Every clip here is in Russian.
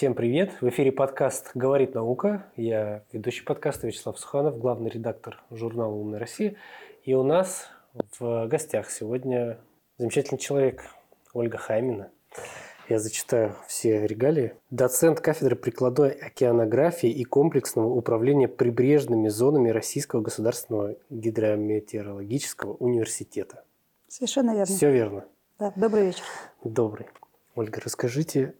Всем привет! В эфире подкаст «Говорит наука». Я ведущий подкаста Вячеслав Суханов, главный редактор журнала «Умная Россия». И у нас в гостях сегодня замечательный человек Ольга Хаймина. Я зачитаю все регалии. Доцент кафедры прикладной океанографии и комплексного управления прибрежными зонами Российского государственного гидрометеорологического университета. Совершенно верно. Все верно. Да. Добрый вечер. Добрый. Ольга, расскажите,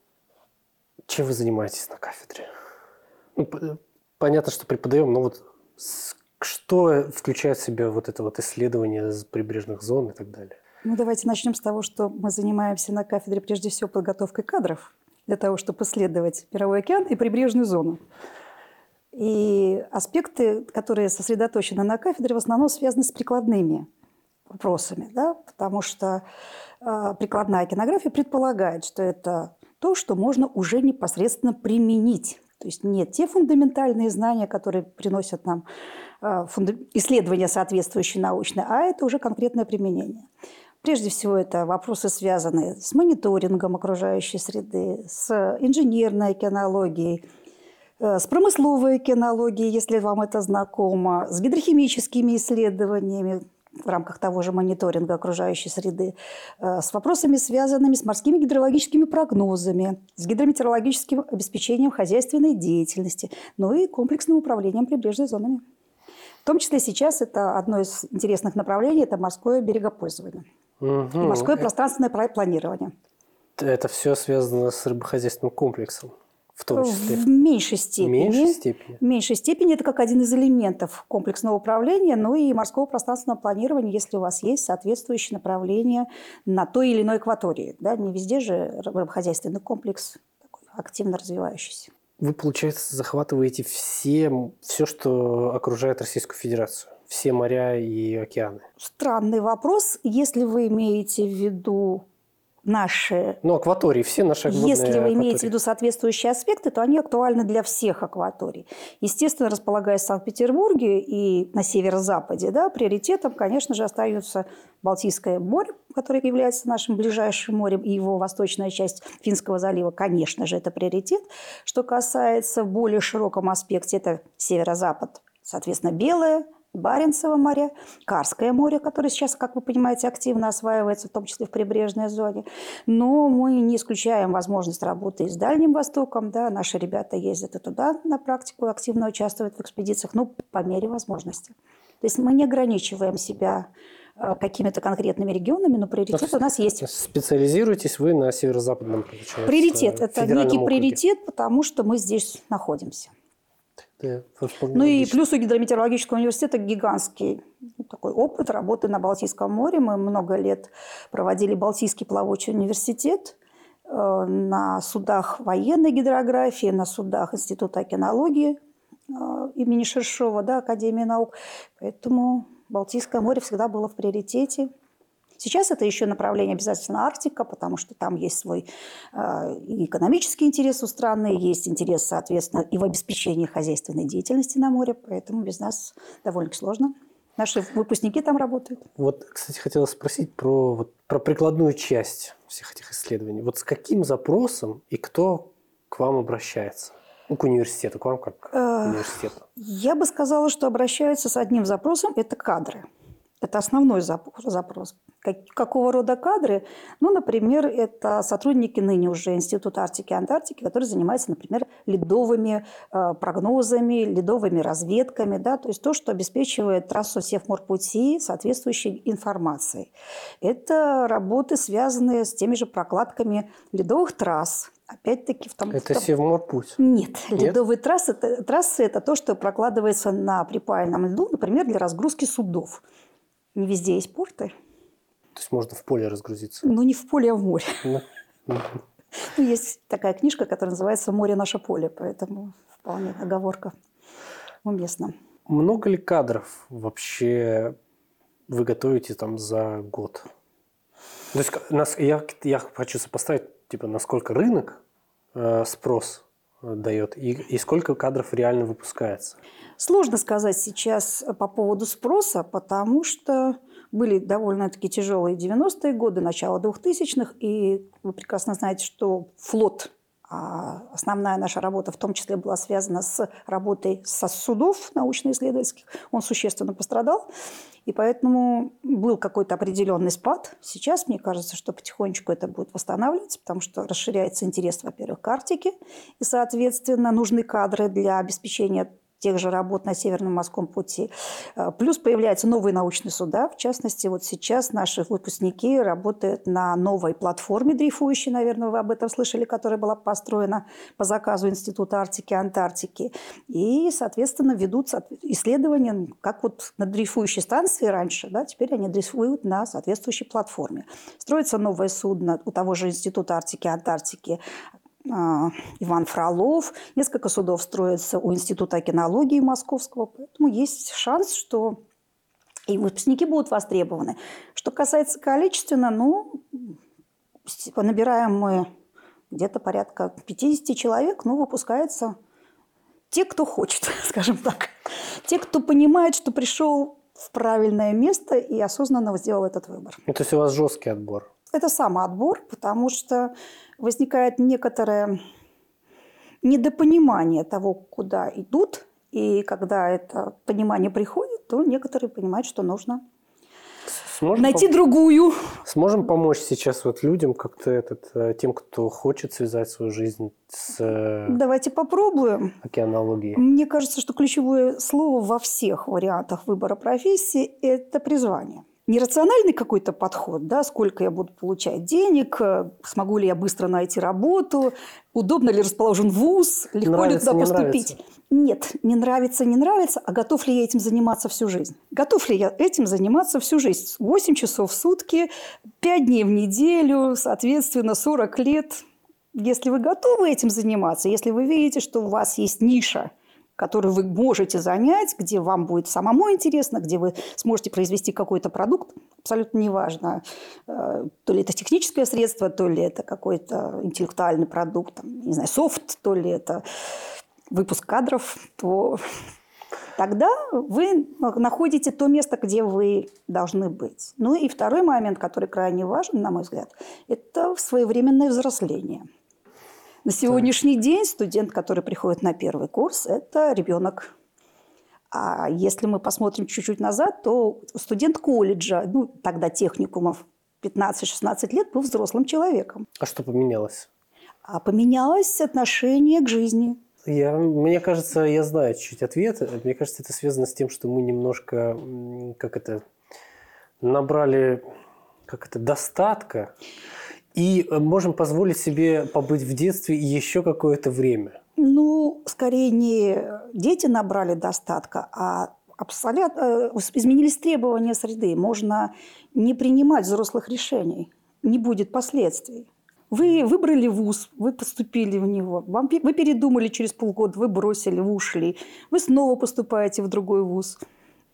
чем вы занимаетесь на кафедре? Ну, понятно, что преподаем, но вот что включает в себя вот это вот исследование прибрежных зон и так далее? Ну, давайте начнем с того, что мы занимаемся на кафедре прежде всего подготовкой кадров для того, чтобы исследовать мировой океан и прибрежную зону. И аспекты, которые сосредоточены на кафедре, в основном связаны с прикладными вопросами, да? потому что э, прикладная океанография предполагает, что это то, что можно уже непосредственно применить. То есть не те фундаментальные знания, которые приносят нам э, исследования соответствующие научные, а это уже конкретное применение. Прежде всего, это вопросы, связанные с мониторингом окружающей среды, с инженерной океанологией, э, с промысловой океанологией, если вам это знакомо, с гидрохимическими исследованиями в рамках того же мониторинга окружающей среды, э, с вопросами, связанными с морскими гидрологическими прогнозами, с гидрометеорологическим обеспечением хозяйственной деятельности, ну и комплексным управлением прибрежными зонами. В том числе сейчас это одно из интересных направлений – это морское берегопользование. Угу. Морское пространственное планирование. Это все связано с рыбохозяйственным комплексом в том числе? В меньшей степени. Меньшей степени? В меньшей степени это как один из элементов комплексного управления, ну и морского пространственного планирования, если у вас есть соответствующее направление на той или иной экватории. Да? Не везде же рыбохозяйственный комплекс такой активно развивающийся. Вы, получается, захватываете все, все, что окружает Российскую Федерацию? все моря и океаны? Странный вопрос. Если вы имеете в виду наши... Ну, акватории, все наши. Если вы акватории. имеете в виду соответствующие аспекты, то они актуальны для всех акваторий. Естественно, располагаясь в Санкт-Петербурге и на северо-западе, да, приоритетом, конечно же, остается Балтийское море, которое является нашим ближайшим морем, и его восточная часть Финского залива, конечно же, это приоритет. Что касается в более широком аспекте, это северо-запад, соответственно, Белое, Баренцево море, Карское море, которое сейчас, как вы понимаете, активно осваивается, в том числе в прибрежной зоне. Но мы не исключаем возможность работы и с Дальним Востоком. Да, наши ребята ездят и туда на практику, активно участвуют в экспедициях, ну, по мере возможности. То есть мы не ограничиваем себя э, какими-то конкретными регионами, но приоритет но у нас есть. Специализируетесь вы на северо-западном, Приоритет. Это некий округе. приоритет, потому что мы здесь находимся. Ну и плюс у гидрометеорологического университета гигантский ну, такой опыт работы на Балтийском море. Мы много лет проводили Балтийский плавучий университет э, на судах военной гидрографии, на судах Института океанологии э, имени Шершова, да, Академии наук. Поэтому Балтийское море всегда было в приоритете. Сейчас это еще направление обязательно Арктика, потому что там есть свой э, и экономический интерес у страны, есть интерес, соответственно, и в обеспечении хозяйственной деятельности на море, поэтому без нас довольно сложно. Наши выпускники там работают. Вот, кстати, хотела спросить про, вот, про прикладную часть всех этих исследований. Вот с каким запросом и кто к вам обращается? Ну, к университету, к вам как к э, университету? Я бы сказала, что обращаются с одним запросом – это кадры. Это основной запрос. какого рода кадры? Ну, например, это сотрудники ныне уже Института Арктики и Антарктики, которые занимаются, например, ледовыми э, прогнозами, ледовыми разведками, да, то есть то, что обеспечивает трассу Севморпути соответствующей информацией. Это работы, связанные с теми же прокладками ледовых трасс, Опять-таки в том... Это Севморпуть? Нет, Нет? ледовые трассы это, трассы – это то, что прокладывается на припаянном льду, например, для разгрузки судов. Не везде есть порты. То есть можно в поле разгрузиться? Ну, не в поле, а в море. Ну, ну есть такая книжка, которая называется «Море – наше поле», поэтому вполне оговорка уместна. Много ли кадров вообще вы готовите там за год? То есть нас, я, я хочу сопоставить, типа, насколько рынок, э, спрос дает и, и сколько кадров реально выпускается. Сложно сказать сейчас по поводу спроса, потому что были довольно-таки тяжелые 90-е годы, начало 2000-х, и вы прекрасно знаете, что флот А основная наша работа в том числе была связана с работой со судов научно-исследовательских. Он существенно пострадал. И поэтому был какой-то определенный спад. Сейчас, мне кажется, что потихонечку это будет восстанавливаться, потому что расширяется интерес, во-первых, к Арктике. И, соответственно, нужны кадры для обеспечения тех же работ на Северном морском пути. Э, плюс появляются новые научные суда. В частности, вот сейчас наши выпускники работают на новой платформе дрейфующей, наверное, вы об этом слышали, которая была построена по заказу Института Арктики и Антарктики. И, соответственно, ведутся исследования, как вот на дрейфующей станции раньше, да, теперь они дрейфуют на соответствующей платформе. Строится новое судно у того же Института Арктики и Антарктики Иван Фролов. Несколько судов строятся у Института океанологии Московского. Поэтому есть шанс, что и выпускники будут востребованы. Что касается количественно, ну, набираем мы где-то порядка 50 человек, ну, выпускается те, кто хочет, скажем так. Те, кто понимает, что пришел в правильное место и осознанно сделал этот выбор. Ну, то есть у вас жесткий отбор? Это самоотбор, потому что возникает некоторое недопонимание того, куда идут. И когда это понимание приходит, то некоторые понимают, что нужно Сможем найти пом- другую. Сможем помочь сейчас вот людям как-то этот э, тем, кто хочет связать свою жизнь с э, Давайте попробуем. океанологией. Мне кажется, что ключевое слово во всех вариантах выбора профессии – это призвание нерациональный какой-то подход, да, сколько я буду получать денег, э, смогу ли я быстро найти работу, удобно ли расположен вуз, легко нравится, ли туда поступить. Не. Нет, не нравится, не нравится, а готов ли я этим заниматься всю жизнь? Готов ли я этим заниматься всю жизнь? 8 часов в сутки, 5 дней в неделю, соответственно, 40 лет. Если вы готовы этим заниматься, если вы видите, что у вас есть ниша – который вы можете занять, где вам будет самому интересно, где вы сможете произвести какой-то продукт, абсолютно неважно, э, то ли это техническое средство, то ли это какой-то интеллектуальный продукт, там, не знаю, софт, то ли это выпуск кадров, то тогда вы находите то место, где вы должны быть. Ну и второй момент, который крайне важен, на мой взгляд, это своевременное взросление – на сегодняшний так. день студент, который приходит на первый курс, это ребенок. А если мы посмотрим чуть-чуть назад, то студент колледжа, ну тогда техникумов, 15-16 лет был взрослым человеком. А что поменялось? А поменялось отношение к жизни. Я, мне кажется, я знаю чуть ответ. Мне кажется, это связано с тем, что мы немножко, как это, набрали, как это, достатка и э, можем позволить себе побыть в детстве еще какое-то время. Ну, скорее не дети набрали достатка, а абсолютно э, изменились требования среды. Можно не принимать взрослых решений, не будет последствий. Вы выбрали вуз, вы поступили в него, вам, вы передумали через полгода, вы бросили, вы ушли, вы снова поступаете в другой вуз.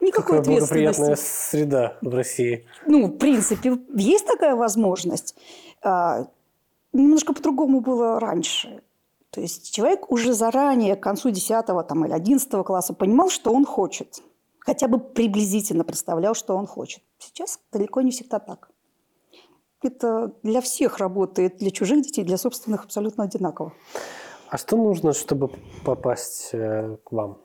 Никакой Какая благоприятная среда в России. Ну, в принципе, есть такая возможность. А, немножко по-другому было раньше. То есть человек уже заранее, к концу 10 там, или 11 класса понимал, что он хочет. Хотя бы приблизительно представлял, что он хочет. Сейчас далеко не всегда так. Это для всех работает, для чужих детей, для собственных абсолютно одинаково. А что нужно, чтобы попасть э, к вам?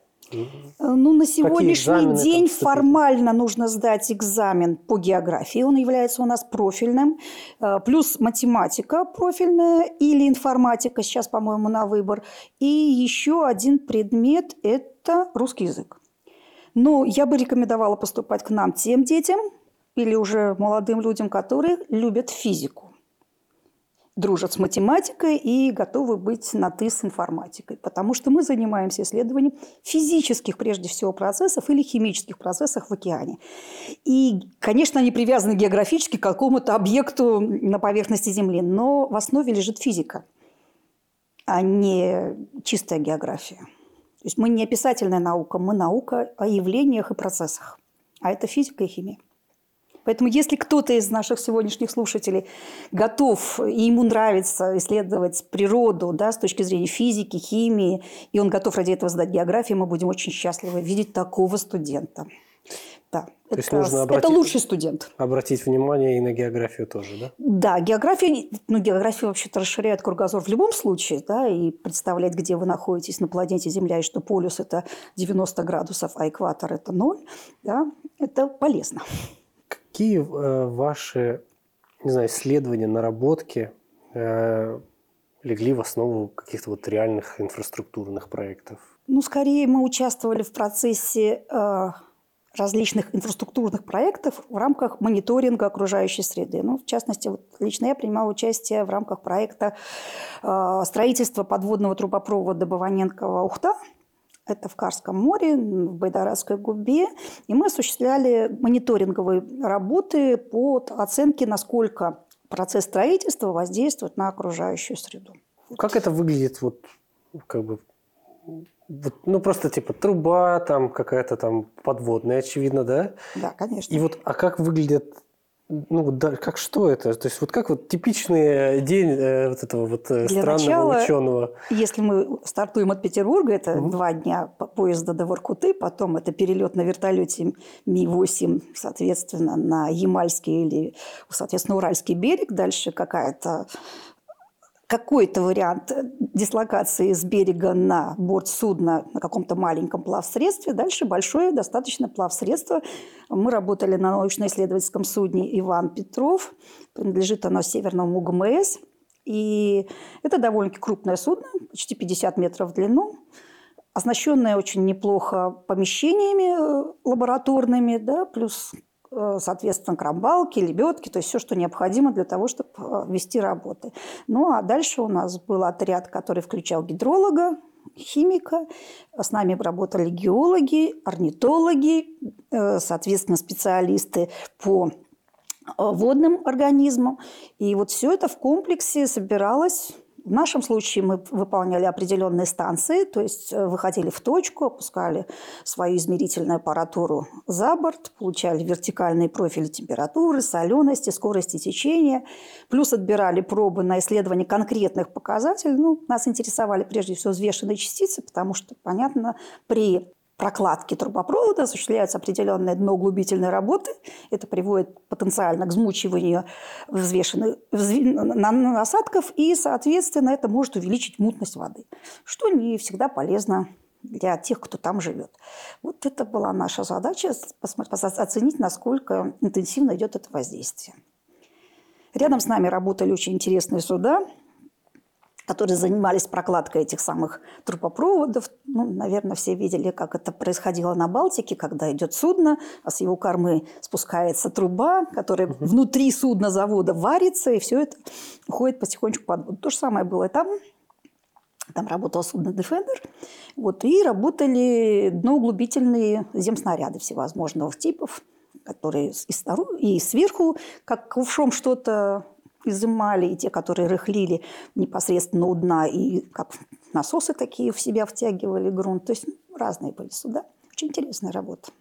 Ну, на сегодняшний день формально нужно сдать экзамен по географии. Он является у нас профильным. Э, плюс математика профильная или информатика, сейчас, по-моему, на выбор. И еще один предмет – это русский язык. Но я бы рекомендовала поступать к нам тем детям или уже молодым людям, которые любят физику дружат с математикой и готовы быть на «ты» с информатикой. Потому что мы занимаемся исследованием физических, прежде всего, процессов или химических процессов в океане. И, конечно, они привязаны географически к какому-то объекту на поверхности Земли, но в основе лежит физика, а не чистая география. То есть мы не описательная наука, мы наука о явлениях и процессах. А это физика и химия. Поэтому если кто-то из наших сегодняшних слушателей готов, и ему нравится исследовать природу да, с точки зрения физики, химии, и он готов ради этого сдать географию, мы будем очень счастливы видеть такого студента. Да. То есть это, нужно это обратить- лучший студент. Обратить внимание и на географию тоже, да? Да, география, ну, география вообще-то расширяет кругозор в любом случае, да, и представлять, где вы находитесь на планете Земля, и что полюс – это 90 градусов, а экватор – это ноль, да, это полезно. Какие э, ваши, не знаю, исследования, наработки э, легли в основу каких-то вот реальных инфраструктурных проектов? Ну, скорее мы участвовали в процессе э, различных инфраструктурных проектов в рамках мониторинга окружающей среды. Ну, в частности, вот лично я принимала участие в рамках проекта э, строительства подводного трубопровода Баваненкова-Ухта. Это в Карском море, в Байдарадской губе. И мы осуществляли мониторинговые работы по оценке, насколько процесс строительства воздействует на окружающую среду. Как это выглядит вот как бы ну просто типа труба там какая-то там подводная, очевидно, да? Да, конечно. И вот, а как выглядят, ну да, как что это? То есть вот как вот типичный день э, вот этого вот э, Для странного начала- ученого? Если мы стартуем от Петербурга, это Мгм. два дня по- поезда до Воркуты, потом это перелет на вертолете Ми-8, соответственно, на Ямальский или, соответственно, Уральский берег. Дальше какая-то какой-то вариант дислокации с берега на борт судна на каком-то маленьком плавсредстве. Дальше большое достаточно плавсредство. Мы работали на научно-исследовательском судне «Иван Петров». Принадлежит оно Северному МГМС. И это довольно-таки крупное судно, почти 50 метров в длину, оснащенное очень неплохо помещениями э, лабораторными, да, плюс, э, соответственно, крамбалки, лебедки, то есть все, что необходимо для того, чтобы э, вести работы. Ну, а дальше у нас был отряд, который включал гидролога, химика. С нами работали геологи, орнитологи, э, соответственно, специалисты по э, водным организмам. И вот все это в комплексе собиралось. В нашем случае мы выполняли определенные станции, то есть э, выходили в точку, опускали свою измерительную аппаратуру за борт, получали вертикальные профили температуры, солености, скорости течения, плюс отбирали пробы на исследование конкретных показателей. Ну, нас интересовали прежде всего взвешенные частицы, потому что, понятно, при прокладки трубопровода осуществляются определенные дноуглубительные работы. Это приводит потенциально к взмучиванию взвешенных насадков, и, соответственно, это может увеличить мутность воды, что не всегда полезно для тех, кто там живет. Вот это была наша задача оценить, насколько интенсивно идет это воздействие. Рядом с нами работали очень интересные суда, которые занимались прокладкой этих самых трубопроводов. Ну, наверное, все видели, как это происходило на Балтике, когда идет судно, а с его кормы спускается труба, которая внутри судна завода варится, и все это уходит потихонечку под воду. То же самое было и там. Там работал судно Defender. Вот, и работали дноуглубительные земснаряды всевозможных типов, которые и, и сверху, как ковшом что-то изымали, и те, которые рыхлили непосредственно у дна, и как насосы такие в себя втягивали грунт. То есть ну, разные были суда. Очень интересная работа.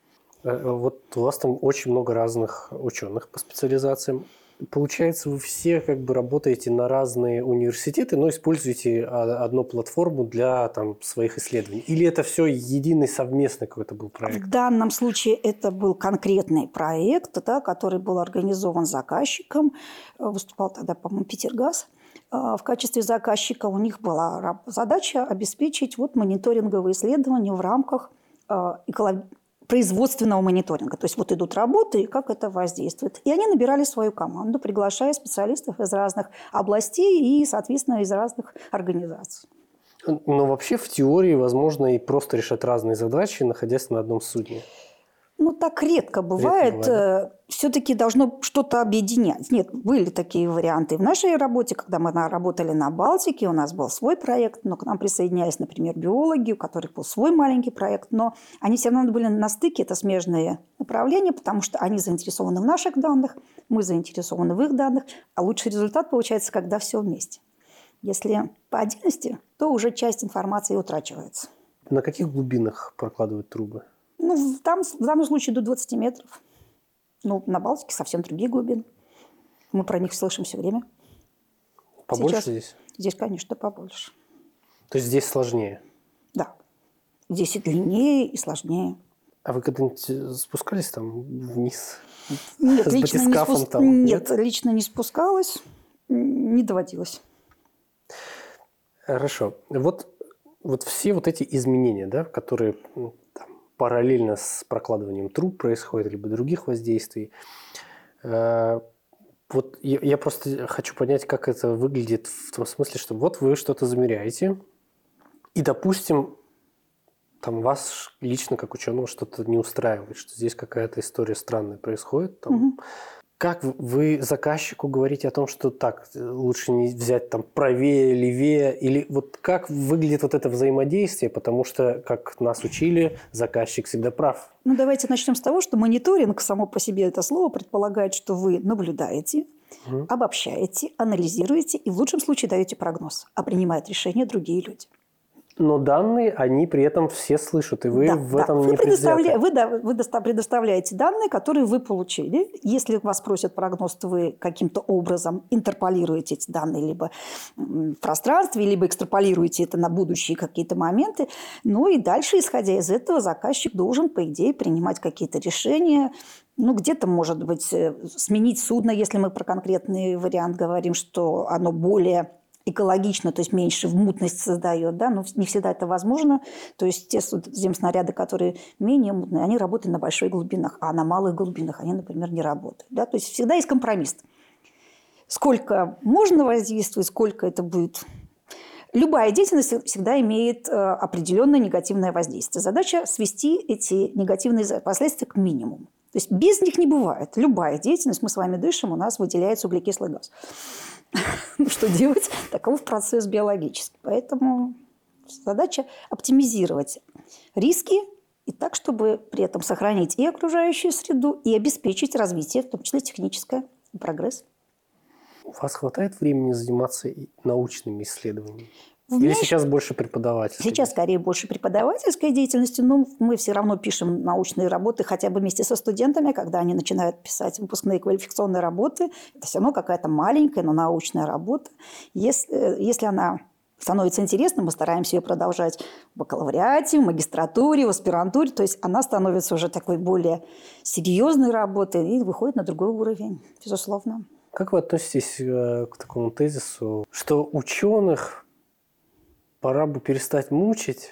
Э, Вот у вас там очень много разных ученых по специализациям. Получается, вы все как бы работаете на разные университеты, но используете а, одну платформу для там, своих исследований? Или это все единый совместный какой-то был проект? В данном случае это был конкретный проект, да, который был организован заказчиком. Э, Выступал тогда, по-моему, Петергаз. Э, В качестве заказчика у них была задача обеспечить вот мониторинговые исследования в рамках э, производственного мониторинга. То есть вот идут работы, и как это воздействует. И они набирали свою команду, приглашая специалистов из разных областей и, соответственно, из разных организаций. Но вообще в теории возможно и просто решать разные задачи, находясь на одном судне. Ну, так редко бывает. бывает, Все-таки должно что-то объединять. Нет, были такие варианты. В нашей работе, когда мы работали на Балтике, у нас был свой проект, но к нам присоединялись, например, биологи, у которых был свой маленький проект, но они все равно были на стыке, это смежные направления, потому что они заинтересованы в наших данных, мы заинтересованы в их данных, а лучший результат получается, когда все вместе. Если по отдельности, то уже часть информации утрачивается. На каких глубинах прокладывают трубы? Ну, там в данном случае до 20 метров. Ну, на Балтике совсем другие глубины. Мы про них слышим все время. Побольше Сейчас. здесь? Здесь, конечно, побольше. То есть здесь сложнее. Да. Здесь и длиннее, и сложнее. А вы когда-нибудь спускались там вниз? Нет, с лично не спус... там? Нет, нет, лично не спускалась, не доводилось. Хорошо. Вот, вот все вот эти изменения, да, которые параллельно с прокладыванием труб происходят, либо других воздействий, э, вот я просто хочу понять, как это выглядит в том смысле, что вот вы что-то замеряете, и, допустим, там вас лично как ученого что-то не устраивает, что здесь какая-то история странная происходит. Там. Угу. Как вы заказчику говорите о том, что так, лучше не взять там правее, левее, или вот как выглядит вот это взаимодействие, потому что, как нас учили, заказчик всегда прав. Ну, давайте начнем с того, что мониторинг, само по себе это слово, предполагает, что вы наблюдаете, угу. обобщаете, анализируете и в лучшем случае даете прогноз, а принимают решения другие люди но данные они при этом все слышат, и вы да, в этом вы не предоставля... вы, да, вы предоставляете данные, которые вы получили. Если вас просят прогноз, то вы каким-то образом интерполируете эти данные либо в пространстве, либо экстраполируете это на будущие какие-то моменты. Ну и дальше, исходя из этого, заказчик должен, по идее, принимать какие-то решения, ну, где-то, может быть, э, сменить судно, если мы про конкретный вариант говорим, что оно более экологично, то есть меньше мутность создает, да, но не всегда это возможно. То есть те земснаряды, которые менее мутные, они работают на больших глубинах, а на малых глубинах они, например, не работают. Да? То есть всегда есть компромисс. Сколько можно воздействовать, сколько это будет Любая деятельность всегда имеет э, определенное негативное воздействие. Задача свести эти негативные последствия к минимуму. То есть без них не бывает. Любая деятельность, мы с вами дышим, у нас выделяется углекислый газ. Ну, что делать? Таков процесс биологический. Поэтому задача оптимизировать риски и так, чтобы при этом сохранить и окружающую среду, и обеспечить развитие, в том числе техническое, прогресс. У вас хватает времени заниматься научными исследованиями? Или меня... сейчас больше преподавательской? Сейчас скорее больше преподавательской деятельности, но мы все равно пишем научные работы хотя бы вместе со студентами, когда они начинают писать выпускные квалификационные работы. Это все равно какая-то маленькая, но научная работа. Если, если она становится интересной, мы стараемся ее продолжать в бакалавриате, в магистратуре, в аспирантуре. То есть она становится уже такой более серьезной работой и выходит на другой уровень, безусловно. Как вы относитесь э, к такому тезису, что ученых пора бы перестать мучить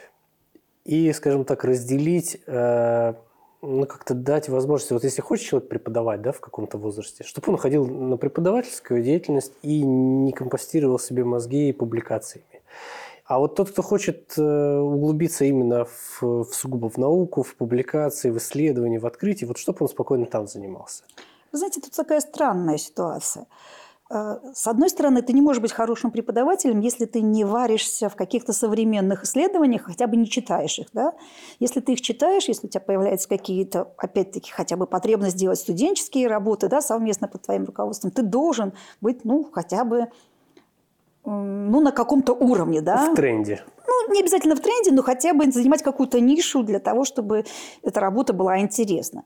и, скажем так, разделить, э, ну, как-то дать возможность, вот если хочет человек преподавать, да, в каком-то возрасте, чтобы он ходил на преподавательскую деятельность и не компостировал себе мозги публикациями. А вот тот, кто хочет э, углубиться именно в, в сугубо в науку, в публикации, в исследовании, в открытии, вот чтобы он спокойно там занимался. Знаете, тут такая странная ситуация. Э, с одной стороны, ты не можешь быть хорошим преподавателем, если ты не варишься в каких-то современных исследованиях, хотя бы не читаешь их. Да? Если ты их читаешь, если у тебя появляются какие-то, опять-таки, хотя бы потребность делать студенческие работы да, совместно под твоим руководством, ты должен быть ну, хотя бы ну, на каком-то уровне. Да? В тренде. Ну, не обязательно в тренде, но хотя бы занимать какую-то нишу для того, чтобы эта работа была интересна.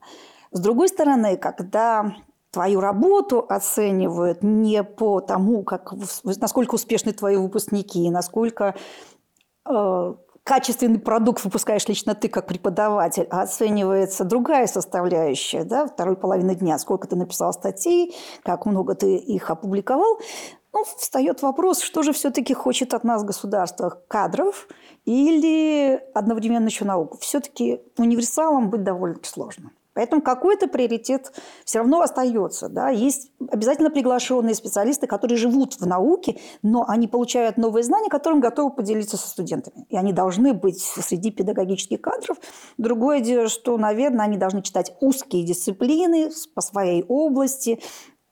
С другой стороны, когда твою работу оценивают не по тому, как, насколько успешны твои выпускники, насколько э, качественный продукт выпускаешь лично ты как преподаватель, а оценивается другая составляющая, да, второй половины дня, сколько ты написал статей, как много ты их опубликовал, ну, встает вопрос, что же все-таки хочет от нас государство? Кадров или одновременно еще науку? Все-таки универсалом быть довольно сложно. Поэтому какой-то приоритет все равно остается. Да? Есть обязательно приглашенные специалисты, которые живут в науке, но они получают новые знания, которым готовы поделиться со студентами. И они должны быть среди педагогических кадров. Другое дело, что, наверное, они должны читать узкие дисциплины по своей области,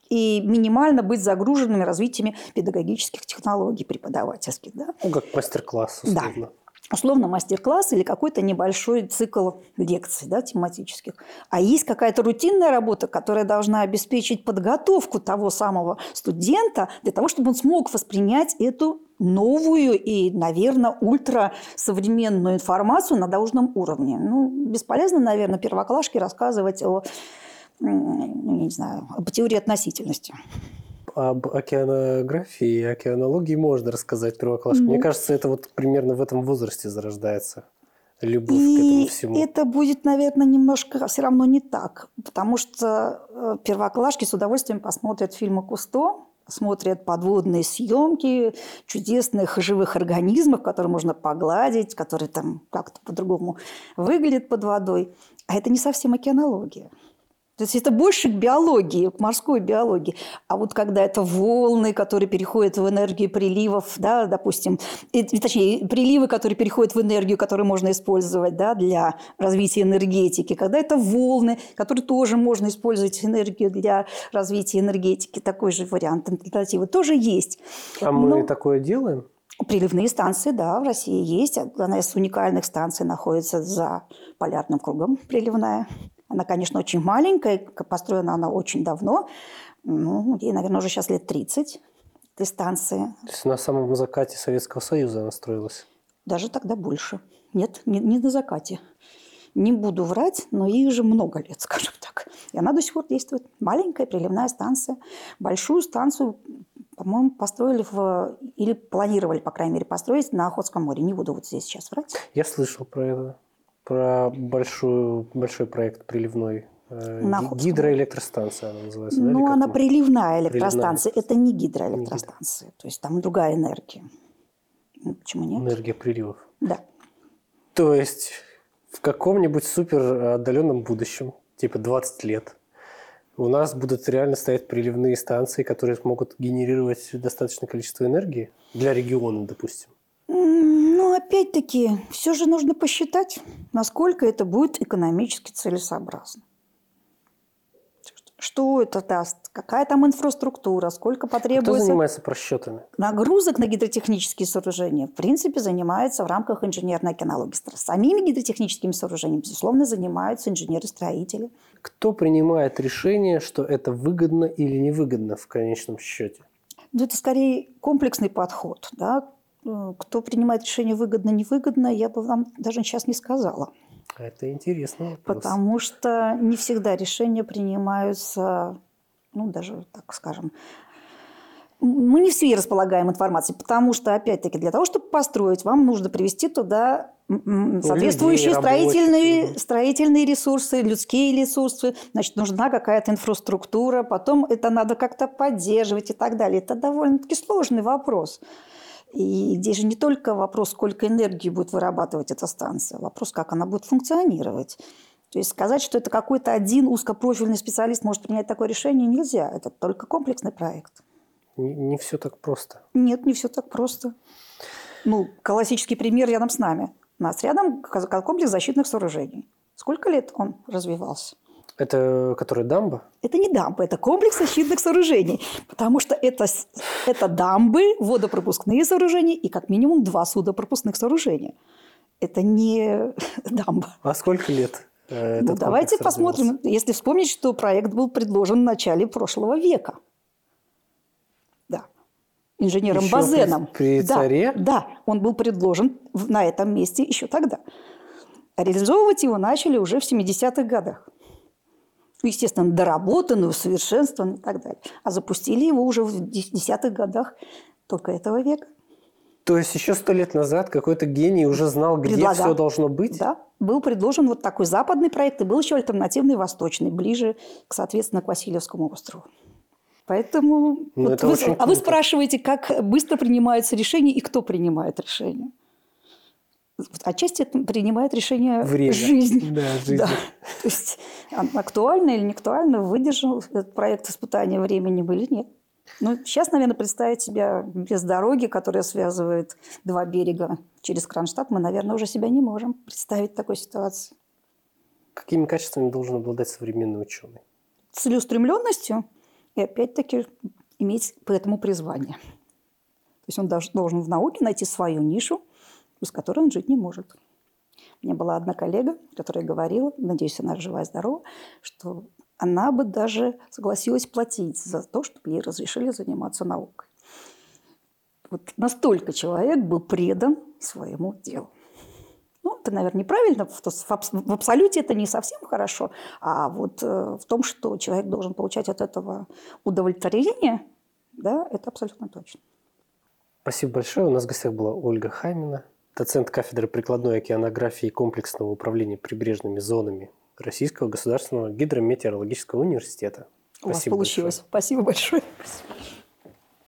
и минимально быть загруженными развитием педагогических технологий преподавательских. Да? Ну, как мастер-класс, условно. Да условно мастер-класс или какой-то небольшой цикл лекций да, тематических. А есть какая-то рутинная работа, которая должна обеспечить подготовку того самого студента для того, чтобы он смог воспринять эту новую и, наверное, ультрасовременную информацию на должном уровне. Ну, бесполезно, наверное, первоклашке рассказывать о, не знаю, об теории относительности об океанографии и океанологии можно рассказать первоклашке. Mm-hmm. Мне кажется, это вот примерно в этом возрасте зарождается. любовь к этому И всему. это будет, наверное, немножко все равно не так, потому что э, первоклашки с удовольствием посмотрят фильмы Кусто, смотрят подводные съемки чудесных живых организмов, которые можно погладить, которые там как-то по-другому выглядят под водой. А это не совсем океанология. То есть это больше к биологии, к морской биологии. А вот когда это волны, которые переходят в энергию приливов, да, допустим, и, точнее, приливы, которые переходят в энергию, которую можно использовать да, для развития энергетики, когда это волны, которые тоже можно использовать энергию для развития энергетики, такой же вариант альтернативы тоже есть. А мы Но- такое делаем? Приливные станции, да, в России есть. Одна из уникальных станций находится за полярным кругом, приливная. Она, конечно, очень маленькая, построена она очень давно. Ну, ей, наверное, уже сейчас лет 30, этой станции. То есть на самом закате Советского Союза она строилась. Даже тогда больше. Нет, не, не на закате. Не буду врать, но ей уже много лет, скажем так. И она до сих пор действует. Маленькая приливная станция. Большую станцию, по-моему, построили в... Или планировали, по крайней мере, построить на Охотском море. Не буду вот здесь сейчас врать. Я слышал про это. Про большую, большой проект приливной. э, На. Гидроэлектростанция она называется, да? Ну, как она она? приливная Приливная. электростанция. Это не гидроэлектростанция. То есть там другая энергия. Ну, Почему нет? Энергия приливов. Да. То есть в каком-нибудь супер отдаленном будущем, типа 20 лет, у нас будут реально стоять приливные станции, которые смогут генерировать достаточное количество энергии для региона, допустим. Ну, опять-таки, все же нужно посчитать, насколько это будет экономически целесообразно. Что это даст? Какая там инфраструктура? Сколько Кто потребуется? занимается просчетами? Нагрузок на гидротехнические сооружения, в принципе, занимается в рамках инженерной океанологии. Самими гидротехническими сооружениями, безусловно, занимаются инженеры-строители. Кто принимает решение, что это выгодно или невыгодно в конечном счете? Но это скорее комплексный подход. Да? Э, Кто принимает решение выгодно-невыгодно, я бы вам даже сейчас не сказала. Это интересный вопрос. Потому что не всегда решения принимаются, ну, даже, так скажем, мы не все располагаем информацией, потому что, опять-таки, для того, чтобы построить, вам нужно привести туда соответствующие людей, строительные, строительные ресурсы, людские ресурсы, значит, нужна какая-то инфраструктура, потом это надо как-то поддерживать и так далее. Это довольно-таки сложный вопрос. И здесь же не только вопрос, сколько энергии будет вырабатывать эта станция, вопрос, как она будет функционировать. То есть сказать, что это какой-то один узкопрофильный специалист может принять такое решение, нельзя. Это только комплексный проект. Не, все так просто. Нет, не все так просто. Ну, классический пример рядом с нами. У нас рядом комплекс защитных сооружений. Сколько лет он развивался? Это который дамба? Это не дамба, это комплекс защитных сооружений. Потому что это, это дамбы, водопропускные сооружения и как минимум два судопропускных сооружения. Это не дамба. А сколько лет? э, Ну, давайте посмотрим. развивался? Если вспомнить, что проект был предложен в начале прошлого века. Да. Инженером Еще при- Базеном. при да, царе? Да, он был предложен на этом месте еще тогда. А реализовывать его начали уже в 70-х годах. Ну, Естественно, доработанный, усовершенствованный и так далее. А запустили его уже в дес- десятых годах только этого века. То есть еще сто лет назад какой-то гений уже знал, где Предлагал. все должно быть? Да, был предложен вот такой западный проект, и был еще альтернативный восточный, ближе, к, соответственно, к Васильевскому острову. Поэтому... Ну, вот это вы- а вы спрашиваете, как быстро принимаются решения и кто принимает решения? Отчасти принимает решение Время. жизнь. Да, жизнь. Да. То есть актуально или не актуально, выдержал этот проект испытания временем или нет. Ну, сейчас, наверное, представить себя без дороги, которая связывает два берега через Кронштадт, мы, наверное, уже себя не можем представить такой ситуации. Какими качествами должен обладать современный ученый? Целеустремленностью и, опять-таки, иметь по этому призвание. То есть он должен в науке найти свою нишу, без которой он жить не может. У меня была одна коллега, которая говорила, надеюсь, она жива и здорова, что она бы даже согласилась платить за то, чтобы ей разрешили заниматься наукой. Вот настолько человек был предан своему делу. Ну, это, наверное, неправильно. В, абсолюте это не совсем хорошо. А вот э, в том, что человек должен получать от этого удовлетворение, да, это абсолютно точно. Спасибо большое. У нас в гостях была Ольга Хамина, доцент кафедры прикладной океанографии и комплексного управления прибрежными зонами Российского государственного гидрометеорологического университета. У вас получилось. Большое. Спасибо большое. Спасибо.